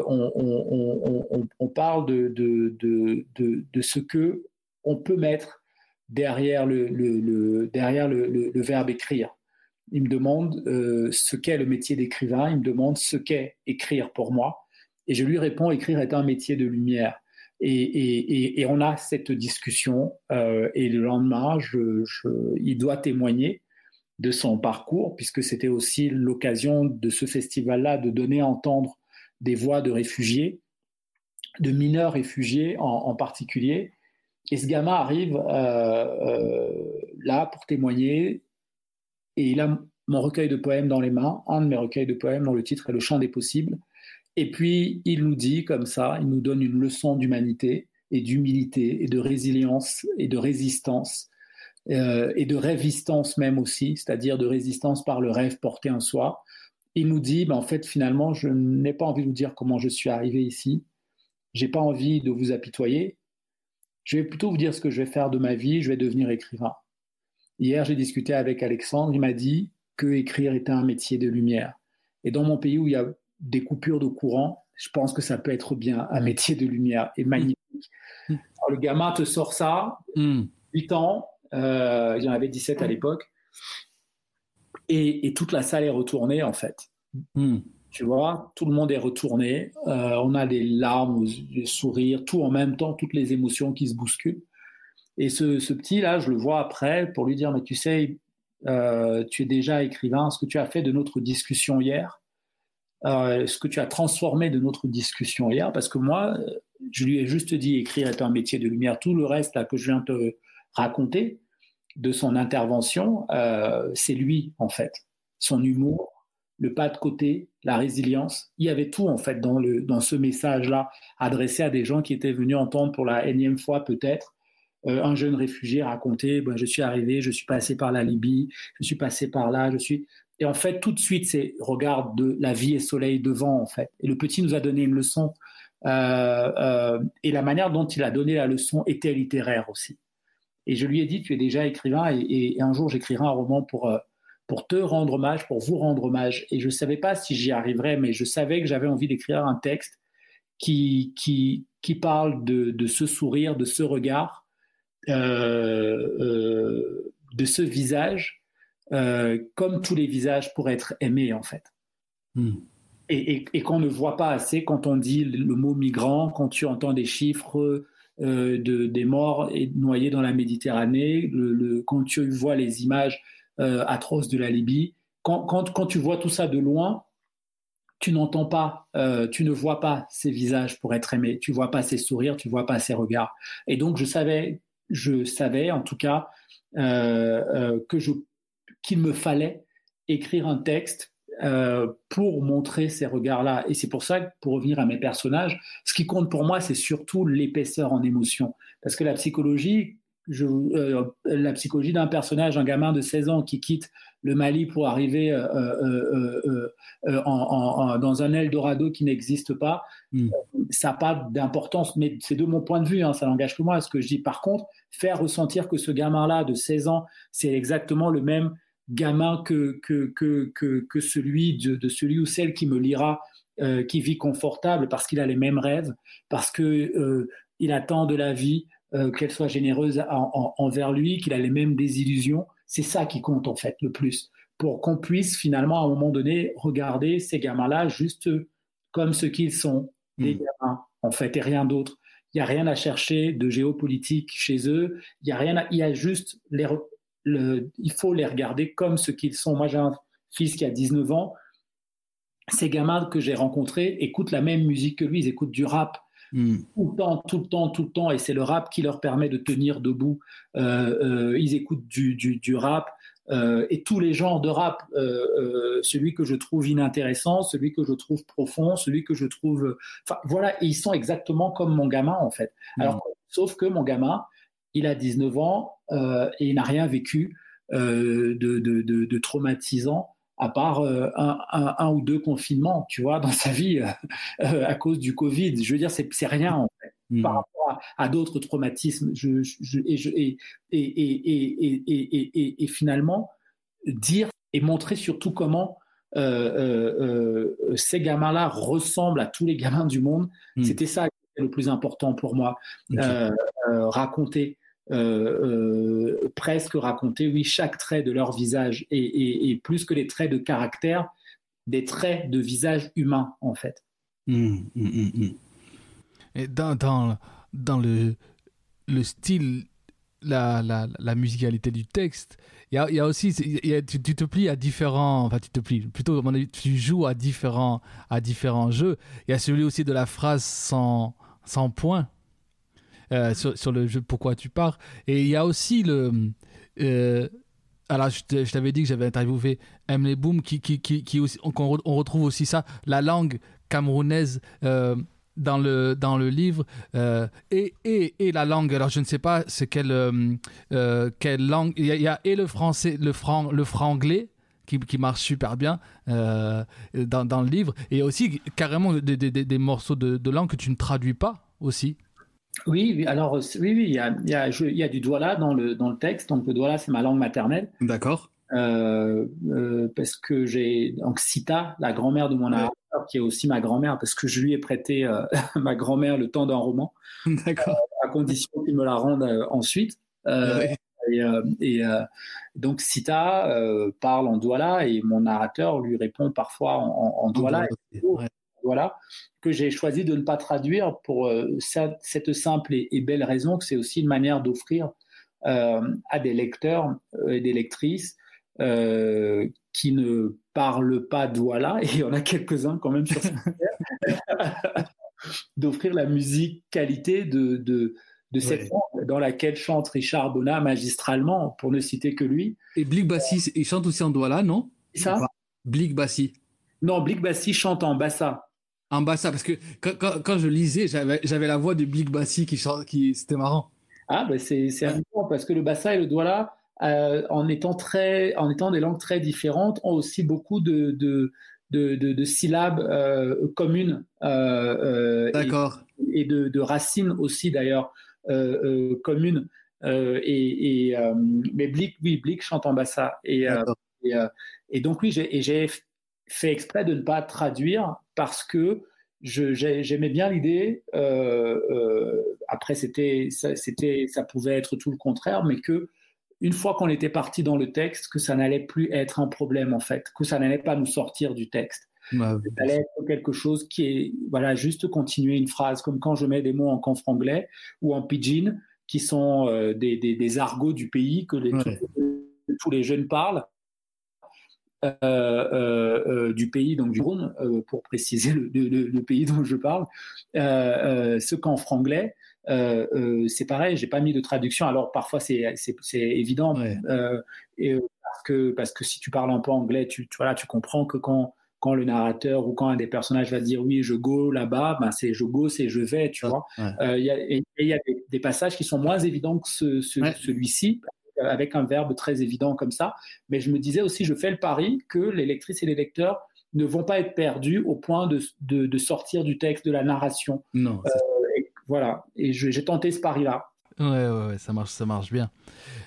parle de, de, de, de, ce que on peut mettre derrière le, derrière le, verbe écrire. Il me demande ce qu'est le métier d'écrivain, il me demande ce qu'est écrire pour moi, et je lui réponds, écrire est un métier de lumière. Et, on a cette discussion euh, et le lendemain, il doit témoigner de son parcours, puisque c'était aussi l'occasion de ce festival-là de donner à entendre des voix de réfugiés, de mineurs réfugiés en, particulier. Et ce gamin arrive euh, euh, là pour témoigner, et il a mon recueil de poèmes dans les mains, un de mes recueils de poèmes dont le titre est Le chant des possibles. Et puis, il nous dit comme ça, il nous donne une leçon d'humanité et d'humilité et de résilience et de résistance euh, et de résistance même aussi, c'est-à-dire de résistance par le rêve porté en soi. Il nous dit, ben, en fait, finalement, je n'ai pas envie de vous dire comment je suis arrivé ici. J'ai pas envie de vous apitoyer. Je vais plutôt vous dire ce que je vais faire de ma vie, je vais devenir écrivain. Hier, j'ai discuté avec Alexandre, il m'a dit que écrire était un métier de lumière. Et dans mon pays où il y a des coupures de courant, je pense que ça peut être bien un métier de lumière et magnifique. Mm. le gamin te sort ça, 8 mm. ans, euh, j'en avais 17 à l'époque, et, toute la salle est retournée en fait. Tu vois, tout le monde est retourné, euh, on a des larmes, des sourires, tout en même temps, toutes les émotions qui se bousculent. Et ce, petit-là, je le vois après pour lui dire, mais tu sais, euh, tu es déjà écrivain, ce que tu as fait de notre discussion hier, euh, ce que tu as transformé de notre discussion hier, parce que moi, je lui ai juste dit écrire est un métier de lumière. Tout le reste là que je viens te raconter de son intervention, c'est lui en fait, son humour, le pas de côté, la résilience. Il y avait tout en fait dans ce message là adressé à des gens qui étaient venus entendre pour la énième fois peut-être euh, un jeune réfugié raconter ben, je suis arrivé, je suis passé par la Libye, je suis passé par là, je suis et en fait tout de suite c'est regarde de la vie et soleil devant en fait. Et le petit nous a donné une leçon euh, euh, et la manière dont il a donné la leçon était littéraire aussi. Et je lui ai dit tu es déjà écrivain et un jour j'écrirai un roman pour pour te rendre hommage, pour vous rendre hommage. Et je ne savais pas si j'y arriverais, mais je savais que j'avais envie d'écrire un texte qui, qui, qui parle de, de ce sourire, de ce regard, euh, euh, de ce visage, euh, comme tous les visages pour être aimés en fait. Hmm. Et, et, qu'on ne voit pas assez quand on dit le mot migrant, quand tu entends des chiffres de, des morts et noyés dans la Méditerranée, le, quand tu vois les images atroces de la Libye, quand, quand, quand, tu vois tout ça de loin, tu n'entends pas, tu ne vois pas ces visages pour être aimés, tu vois pas ces sourires, tu vois pas ces regards. Et donc je savais je savais en tout cas euh, euh, que je qu'il me fallait écrire un texte euh, pour montrer ces regards-là. Et c'est pour ça que, pour revenir à mes personnages, ce qui compte pour moi, c'est surtout l'épaisseur en émotion. Parce que la psychologie, je, la psychologie d'un personnage, un gamin de 16 ans qui quitte le Mali pour arriver euh, euh, euh, dans un Eldorado qui n'existe pas, hmm. ça n'a pas d'importance. Mais c'est de mon point de vue, hein, ça n'engage que moi. Ce que je dis, par contre, faire ressentir que ce gamin-là de 16 ans, c'est exactement le même gamin que, que, que, que, celui de, celui ou celle qui me lira, qui vit confortable parce qu'il a les mêmes rêves, parce que il attend de la vie qu'elle soit généreuse envers lui, qu'il a les mêmes désillusions. C'est ça qui compte en fait le plus, pour qu'on puisse finalement à un moment donné regarder ces gamins-là juste comme ce qu'ils sont, des hmm. gamins en fait, et rien d'autre. Il n'y a rien à chercher de géopolitique chez eux. Il y a rien. il y a juste les, il faut les regarder comme ce qu'ils sont. Moi, j'ai un fils qui a 19 ans. Ces gamins que j'ai rencontrés écoutent la même musique que lui. Ils écoutent du rap, Hmm. Tout le temps, tout le temps, tout le temps, et c'est le rap qui leur permet de tenir debout. Euh, euh, ils écoutent du, du, rap euh, et tous les genres de rap, celui que je trouve inintéressant, celui que je trouve profond, celui que je trouve, enfin voilà, ils sont exactement comme mon gamin en fait. Hmm. Alors, sauf que mon gamin, il a 19 ans et il n'a rien vécu de, de, de, de traumatisant à part euh, un, un, un, ou deux confinements, tu vois, dans sa vie euh, euh, à cause du Covid. Je veux dire, c'est, c'est rien en fait, mmh. par rapport à, d'autres traumatismes. Je, je, et, je, et, et, et, et, finalement, dire et montrer surtout comment ces gamins-là ressemblent à tous les gamins du monde, mmh. c'était ça qui était le plus important pour moi. raconter euh, euh, presque raconter, oui, chaque trait de leur visage et, plus que les traits de caractère, des traits de visage humain, en fait. Mmh, mmh, mmh, et dans, dans, dans le, le style, la, la, musicalité du texte, il y a, aussi, tu, tu, te plies à différents, enfin tu te plies, plutôt tu joues à différents, à différents jeux. Il y a celui aussi de la phrase sans, sans point euh, sur, le jeu Pourquoi tu pars. Et il y a aussi le. Euh, alors, je t'avais dit que j'avais interviewé Emily Boom, qui, qui, qui, qui aussi, on, retrouve aussi ça, la langue camerounaise. Euh, dans le, dans le livre et, et, et, la langue. Alors, je ne sais pas c'est quelle, quelle langue. Il y, a, et le français, le, franc, le franglais qui, qui marche super bien dans, dans, le livre et aussi carrément des, des, des morceaux de, de langue que tu ne traduis pas aussi. Oui, alors oui, oui, il y a, il y a, il y a du douala dans le, dans le texte. Donc le douala, c'est ma langue maternelle. D'accord. Euh, euh, parce que j'ai donc Sita, la grand-mère de mon narrateur, qui est aussi ma grand-mère, parce que je lui ai prêté euh, <laughs> ma grand-mère le temps d'un roman, D'accord. à condition qu'il me la rende ensuite. Ouais. Et, et donc Sita parle en douala et mon narrateur lui répond parfois en, en douala. Ouais. Voilà, que j'ai choisi de ne pas traduire pour euh, cette simple et, belle raison que c'est aussi une manière d'offrir euh, à des lecteurs euh, et des lectrices euh, qui ne parlent pas douala, et il y en a quelques-uns quand même sur <laughs> d'offrir la musique qualité de, de, de cette Ouais. langue dans laquelle chante Richard Bonnat magistralement, pour ne citer que lui. Et Blik Bassi, il chante aussi en douala, non? Ça? Blik Bassi. Non, Blik Bassi chante en bassa. En bassa, parce que quand, quand, quand je lisais, j'avais la voix de Blik Bassi qui chante, qui, c'était marrant. Ah, ben c'est c'est Ouais. parce que le bassa et le douala, euh, en, étant très, en étant des langues très différentes, ont aussi beaucoup de, de, de, de, de syllabes euh, communes euh, D'accord. et, et de, de racines aussi d'ailleurs communes. Et, et, mais Blick, oui, Blick chante en bassa. Et, et, et donc oui, j'ai fait exprès de ne pas traduire parce que j'aimais bien l'idée. euh, euh, après, c'était, ça, c'était, ça pouvait être tout le contraire, mais que une fois qu'on était parti dans le texte, que ça n'allait plus être un problème en fait, que ça n'allait pas nous sortir du texte. Ouais, Ça allait être quelque chose qui est, voilà, juste continuer une phrase, comme quand je mets des mots en franglais ou en pidgin, qui sont euh, des, des, des argots du pays que les, Ouais. tous, tous les jeunes parlent. Euh, euh, euh, du pays, donc du Rhône, pour préciser le, le- le pays dont je parle, ce qu'en franglais, euh, euh, c'est pareil, j'ai pas mis de traduction. Alors parfois c'est c'est- c'est évident, Ouais. euh, et, parce que parce que si tu parles un peu anglais, tu, tu voilà, tu comprends que quand quand le narrateur ou quand un des personnages va dire oui je go là-bas, ben c'est je go, c'est je vais, tu vois. Ouais. Il y a, et et il y a des, des passages qui sont moins évidents que ce- ce- Ouais. celui-ci, avec un verbe très évident comme ça. Mais je me disais aussi, je fais le pari que les lectrices et les lecteurs ne vont pas être perdus au point de, de, de sortir du texte, de la narration. Non. Et voilà. Et j'ai tenté ce pari-là. Ouais, ouais, ouais, ça marche, ça marche bien.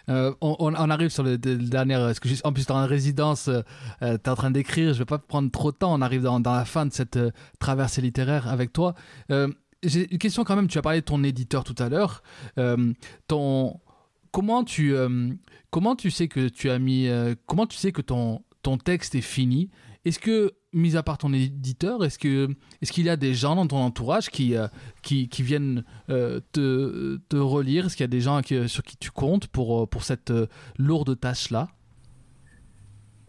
Euh, on, arrive sur le, le dernier. Parce que juste- en plus, tu es en résidence, euh, tu es en train d'écrire. Je vais pas prendre trop de temps. On arrive dans, dans la fin de cette euh, traversée littéraire avec toi. Euh, J'ai une question quand même. Tu as parlé de ton éditeur tout à l'heure. Euh, ton comment tu euh, comment tu sais que tu as mis euh, comment tu sais que ton ton texte est fini? Est-ce que mis à part ton éditeur, est-ce que est-ce qu'il y a des gens dans ton entourage qui euh, qui, qui viennent te, te relire? Est-ce qu'il y a des gens sur qui tu comptes pour, pour cette lourde tâche-là?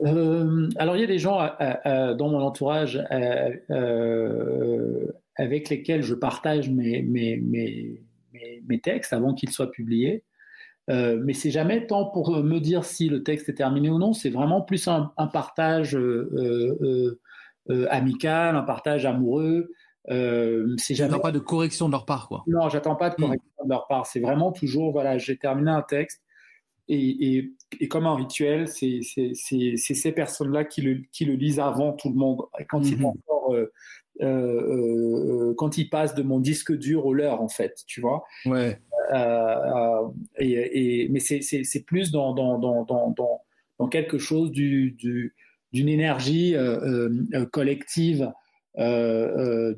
Euh, alors, il y a des gens dans mon entourage avec lesquels je partage mes, mes, mes textes avant qu'ils soient publiés. Euh, mais c'est jamais tant pour me dire si le texte est terminé ou non, c'est vraiment plus un, un partage euh, euh, euh, amical, un partage amoureux. Euh, c'est jamais pas de correction de leur part, quoi. non, j'attends pas de correction de leur part. C'est vraiment toujours, voilà, j'ai terminé un texte et, et, et comme un rituel, c'est ces personnes-là qui le, qui le lisent avant tout le monde. Et quand ils Mhm. encore, euh, euh, euh, quand ils passent de mon disque dur au leur, en fait, tu vois. Ouais. Euh, euh, mais c'est- plus dans, quelque chose du, du, d'une énergie collective et,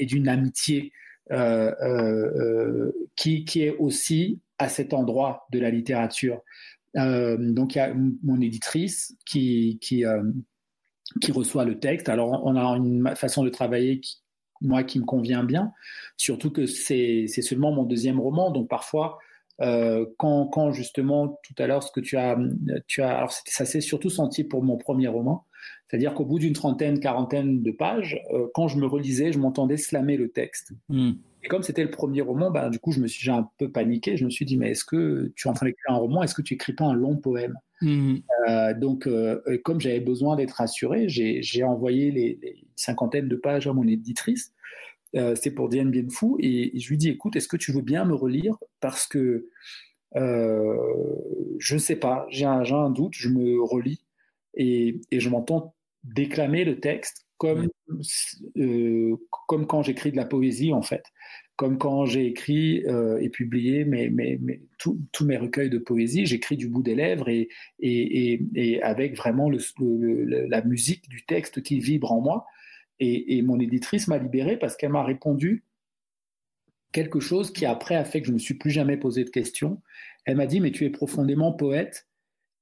d'une amitié euh, qui, est aussi à cet endroit de la littérature. Donc il y a mon éditrice qui, qui, reçoit le texte. Alors on a une façon de travailler qui, moi qui me convient bien, surtout que c'est seulement mon deuxième roman, donc parfois euh, quand, quand justement tout à l'heure ce que tu as, tu as alors ça s'est surtout senti pour mon premier roman, c'est-à-dire qu'au bout d'une trentaine, quarantaine de pages, euh, quand je me relisais, je m'entendais slammer le texte. Mm. Et comme c'était le premier roman, bah, du coup, je me suis j'ai un peu paniqué. Je me suis dit, mais est-ce que tu es en train d'écrire un roman? Est-ce que tu écris pas un long poème? Mm. Euh, Donc, euh, comme j'avais besoin d'être rassuré, j'ai envoyé les, les cinquantaines de pages à mon éditrice. C'était pour Diane Bienfou. Et, et je lui dis, écoute, est-ce que tu veux bien me relire? Parce que je ne sais pas, j'ai un, j'ai un doute, je me relis et, et je m'entends déclamer le texte comme, euh, comme quand j'écris de la poésie, en fait. Comme quand j'ai écrit euh, et publié mes, mes, tous mes recueils de poésie, j'écris du bout des lèvres et, et, et, avec vraiment le, la musique du texte qui vibre en moi. Et, mon éditrice m'a libéré parce qu'elle m'a répondu quelque chose qui après a fait que je ne me suis plus jamais posé de questions. Elle m'a dit, mais tu es profondément poète,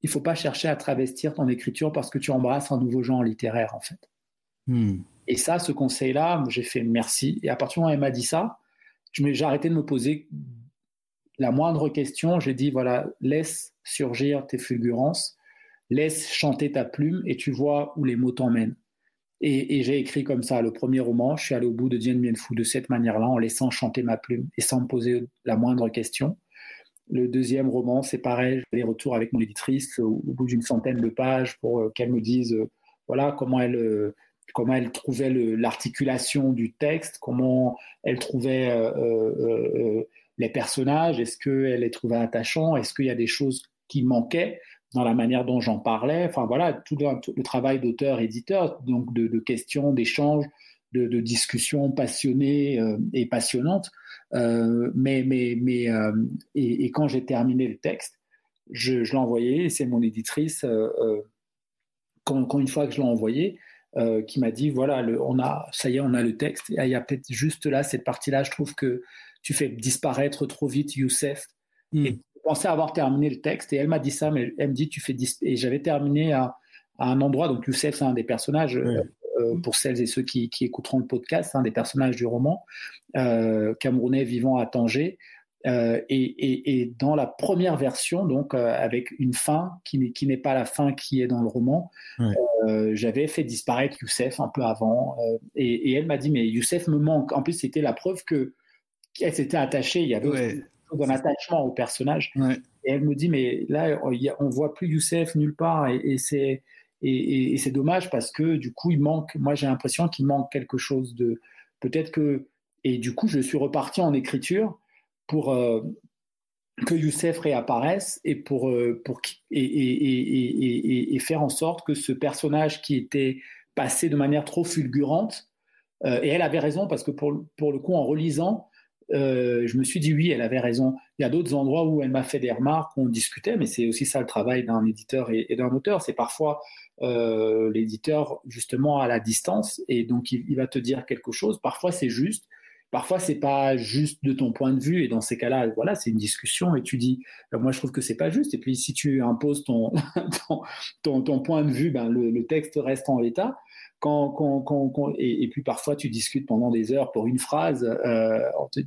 il ne faut pas chercher à travestir ton écriture parce que tu embrasses un nouveau genre littéraire, en fait. Hmm. Et ça, ce conseil-là, j'ai fait merci. Et à partir du moment où elle m'a dit ça, j'ai arrêté de me poser la moindre question. J'ai dit, voilà, laisse surgir tes fulgurances, laisse chanter ta plume et tu vois où les mots t'emmènent. Et, j'ai écrit comme ça le premier roman. Je suis allé au bout de Dien Bien Phu de cette manière-là, en laissant chanter ma plume et sans me poser la moindre question. Le deuxième roman, c'est pareil, j'ai des retours avec mon éditrice au, bout d'une centaine de pages pour euh, qu'elle me dise euh, voilà comment elle euh, comment elle trouvait l'articulation du texte, comment elle trouvait les personnages, est-ce qu'elle les trouvait attachants, est-ce qu'il y a des choses qui manquaient dans la manière dont j'en parlais, enfin voilà, tout le, travail d'auteur-éditeur, donc de, questions, d'échanges, de, discussions passionnées et passionnantes. Euh, mais, mais, mais euh, et, quand j'ai terminé le texte, je, je l'ai envoyé. C'est mon éditrice, euh, quand, quand, une fois que je l'ai envoyé, qui m'a dit voilà, le, on a, ça y est, on a le texte. il y a peut-être juste là cette partie-là. Je trouve que tu fais disparaître trop vite Youssef. Hmm. Et je pensais avoir terminé le texte. Et elle m'a dit ça, mais elle me dit tu fais et j'avais terminé à, à, un endroit. Donc Youssef, c'est un des personnages. Euh, pour celles et ceux qui, écouteront le podcast, hein, des personnages du roman, euh, camerounais vivant à Tanger. Euh, et, dans la première version, donc avec une fin qui n'est pas la fin qui est dans le roman, j'avais fait disparaître Youssef un peu avant. Et, elle m'a dit mais Youssef me manque. En plus, c'était la preuve que qu'elle s'était attachée. Il y avait un attachement au personnage. Et elle me dit mais là on, on voit plus Youssef nulle part et c'est et, c'est dommage parce que du coup, il manque, moi j'ai l'impression qu'il manque quelque chose de. Peut-être que. Et du coup, je suis reparti en écriture pour euh, que Youssef réapparaisse et pour, euh, pour et, et, faire en sorte que ce personnage qui était passé de manière trop fulgurante, euh, et elle avait raison parce que pour, pour le coup, en relisant, je me suis dit oui, elle avait raison. Il y a d'autres endroits où elle m'a fait des remarques, on discutait, mais c'est aussi ça le travail d'un éditeur et, d'un auteur. C'est parfois euh, l'éditeur justement à la distance et donc il, va te dire quelque chose. Parfois c'est juste, parfois c'est pas juste de ton point de vue et dans ces cas-là, voilà, c'est une discussion et tu dis, euh, moi je trouve que c'est pas juste. Et puis si tu imposes ton <laughs> ton, ton, point de vue, ben le texte reste en l'état. Et, puis parfois tu discutes pendant des heures pour une phrase euh,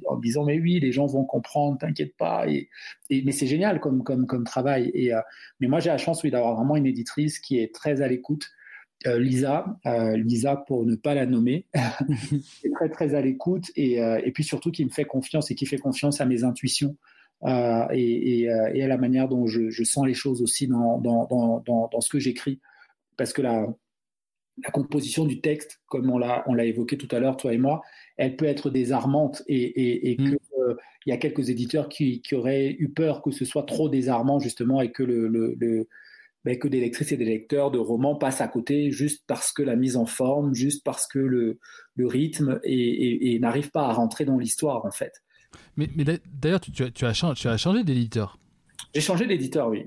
en, disant mais oui les gens vont comprendre t'inquiète pas. Et, mais c'est génial comme comme comme travail. Et euh, mais moi j'ai la chance oui d'avoir vraiment une éditrice qui est très à l'écoute euh, Lisa Lisa pour ne pas la nommer <laughs> est très très à l'écoute et, et puis surtout qui me fait confiance et qui fait confiance à mes intuitions et, et, à la manière dont je, je sens les choses aussi dans dans, dans, dans, ce que j'écris parce que la la composition du texte, comme on l'a, on l'a évoqué tout à l'heure, toi et moi, elle peut être désarmante et, et, mm. qu'il euh, y a quelques éditeurs qui, qui, auraient eu peur que ce soit trop désarmant justement et que le, le, ben, que des lectrices et des lecteurs de romans passent à côté juste parce que la mise en forme, juste parce que le, le rythme et, n'arrive pas à rentrer dans l'histoire en fait. Mais, mais d'ailleurs, tu, tu, as, changé, tu as changé d'éditeur. J'ai changé d'éditeur, oui.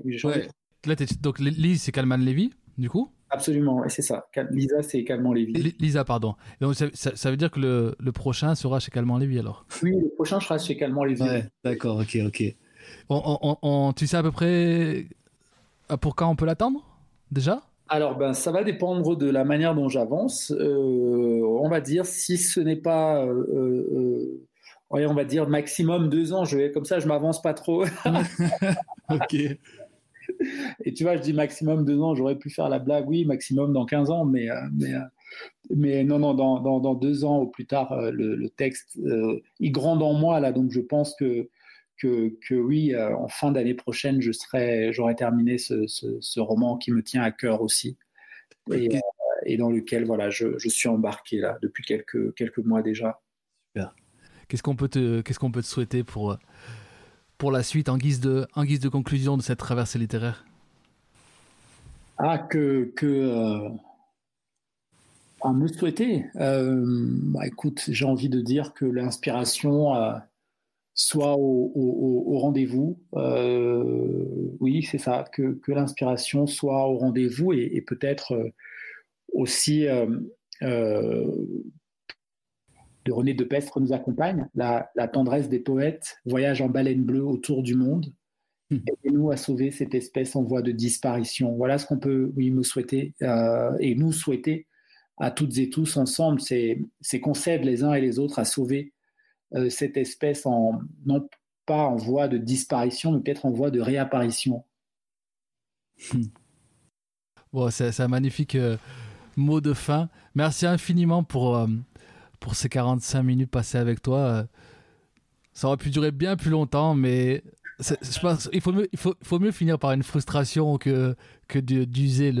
Là, donc Lise, c'est Calman Levy, du coup? Absolument, et c'est ça. Lisa, c'est Calmant Lévy. Lisa, pardon. Donc, ça, veut dire que le, le, prochain sera chez Calmant Lévy alors? Oui, le prochain sera chez Calmant Lévy. Ouais, d'accord, ok, ok. On, on, tu sais à peu près pour quand on peut l'attendre déjà? Alors, ben, ça va dépendre de la manière dont j'avance. Euh, on va dire, si ce n'est pas, euh, euh, on va dire maximum deux ans, je vais comme ça, je m'avance pas trop. <laughs> ok. Et tu vois, je dis maximum deux ans, j'aurais pu faire la blague, oui, maximum dans 15 ans, mais, euh, mais, euh, mais non, non, dans, dans, dans, deux ans au plus tard, euh, le, texte, il grande en moi, là, donc je pense que, que, que oui, en fin d'année prochaine, je serai, j'aurai terminé ce, ce, roman qui me tient à cœur aussi. Et, et dans lequel voilà, je, je, suis embarqué là depuis quelques, quelques mois déjà. Super. Qu'est-ce qu'on peut te, qu'est-ce qu'on peut te souhaiter pour, pour la suite en guise de, en guise de conclusion de cette traversée littéraire? Ah, que, que, euh, À me souhaiter. Bah, écoute, j'ai envie de dire que l'inspiration soit au, rendez-vous. oui, c'est ça, que, l'inspiration soit au rendez-vous et, peut-être aussi de René Depestre nous accompagne, la, tendresse des poètes, voyage en baleine bleue autour du monde, hmm. et nous à sauver cette espèce en voie de disparition. Voilà ce qu'on peut, oui, me souhaiter euh, et nous souhaiter à toutes et tous ensemble, c'est qu'on s'aide les uns et les autres à sauver euh, cette espèce en non pas en voie de disparition, mais peut-être en voie de réapparition. Hmm. Bon, c'est un magnifique euh, mot de fin. Merci infiniment pour pour ces 45 minutes passées avec toi. Euh, ça aurait pu durer bien plus longtemps, mais je pense il faut mieux, il faut, faut mieux finir par une frustration que, que d'user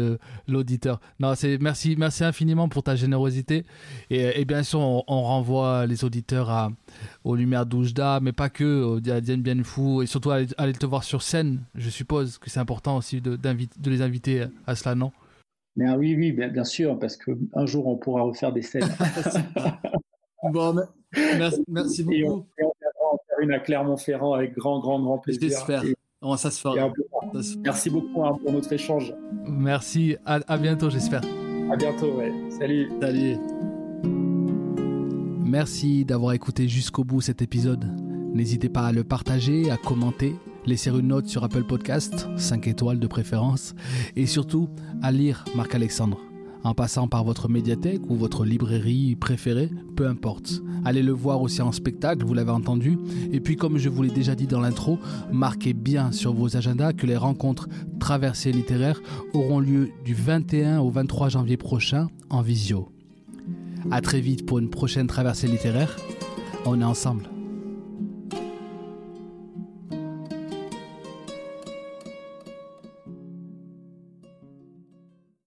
l'auditeur. Non, c'est merci, merci infiniment pour ta générosité. Et, et bien sûr, on, renvoie les auditeurs à, aux Lumières d'Oujda, mais pas que, à Dien Bien Fou, et surtout à aller te voir sur scène. Je suppose que c'est important aussi de, de les inviter à cela, non? Mais ah oui, oui, bien, bien sûr, parce qu'un jour, on pourra refaire des scènes. <laughs> bon, merci, merci beaucoup. Et on, on faire une à Clermont-Ferrand avec grand, grand, grand plaisir. J'espère. Oh, ça se fera. Merci beaucoup hein, pour notre échange. Merci. À, à bientôt, j'espère. À bientôt, ouais. Salut. Salut. Merci d'avoir écouté jusqu'au bout cet épisode. N'hésitez pas à le partager, à commenter laisser une note sur Apple Podcast, 5 étoiles de préférence, et surtout à lire Marc Alexandre. En passant par votre médiathèque ou votre librairie préférée, peu importe. Allez le voir aussi en spectacle, vous l'avez entendu. Et puis comme je vous l'ai déjà dit dans l'intro, marquez bien sur vos agendas que les rencontres traversées littéraires auront lieu du 21 au 23 janvier prochain en visio. A très vite pour une prochaine traversée littéraire. On est ensemble.